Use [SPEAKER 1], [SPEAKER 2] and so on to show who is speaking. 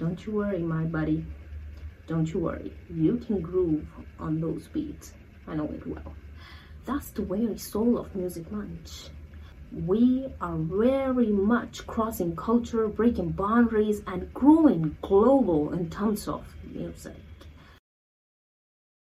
[SPEAKER 1] Don't you worry, my buddy. Don't you worry. You can groove on those beats. I know it well. That's the very soul of Music Munch. We are very much crossing culture, breaking boundaries, and growing global in terms of music.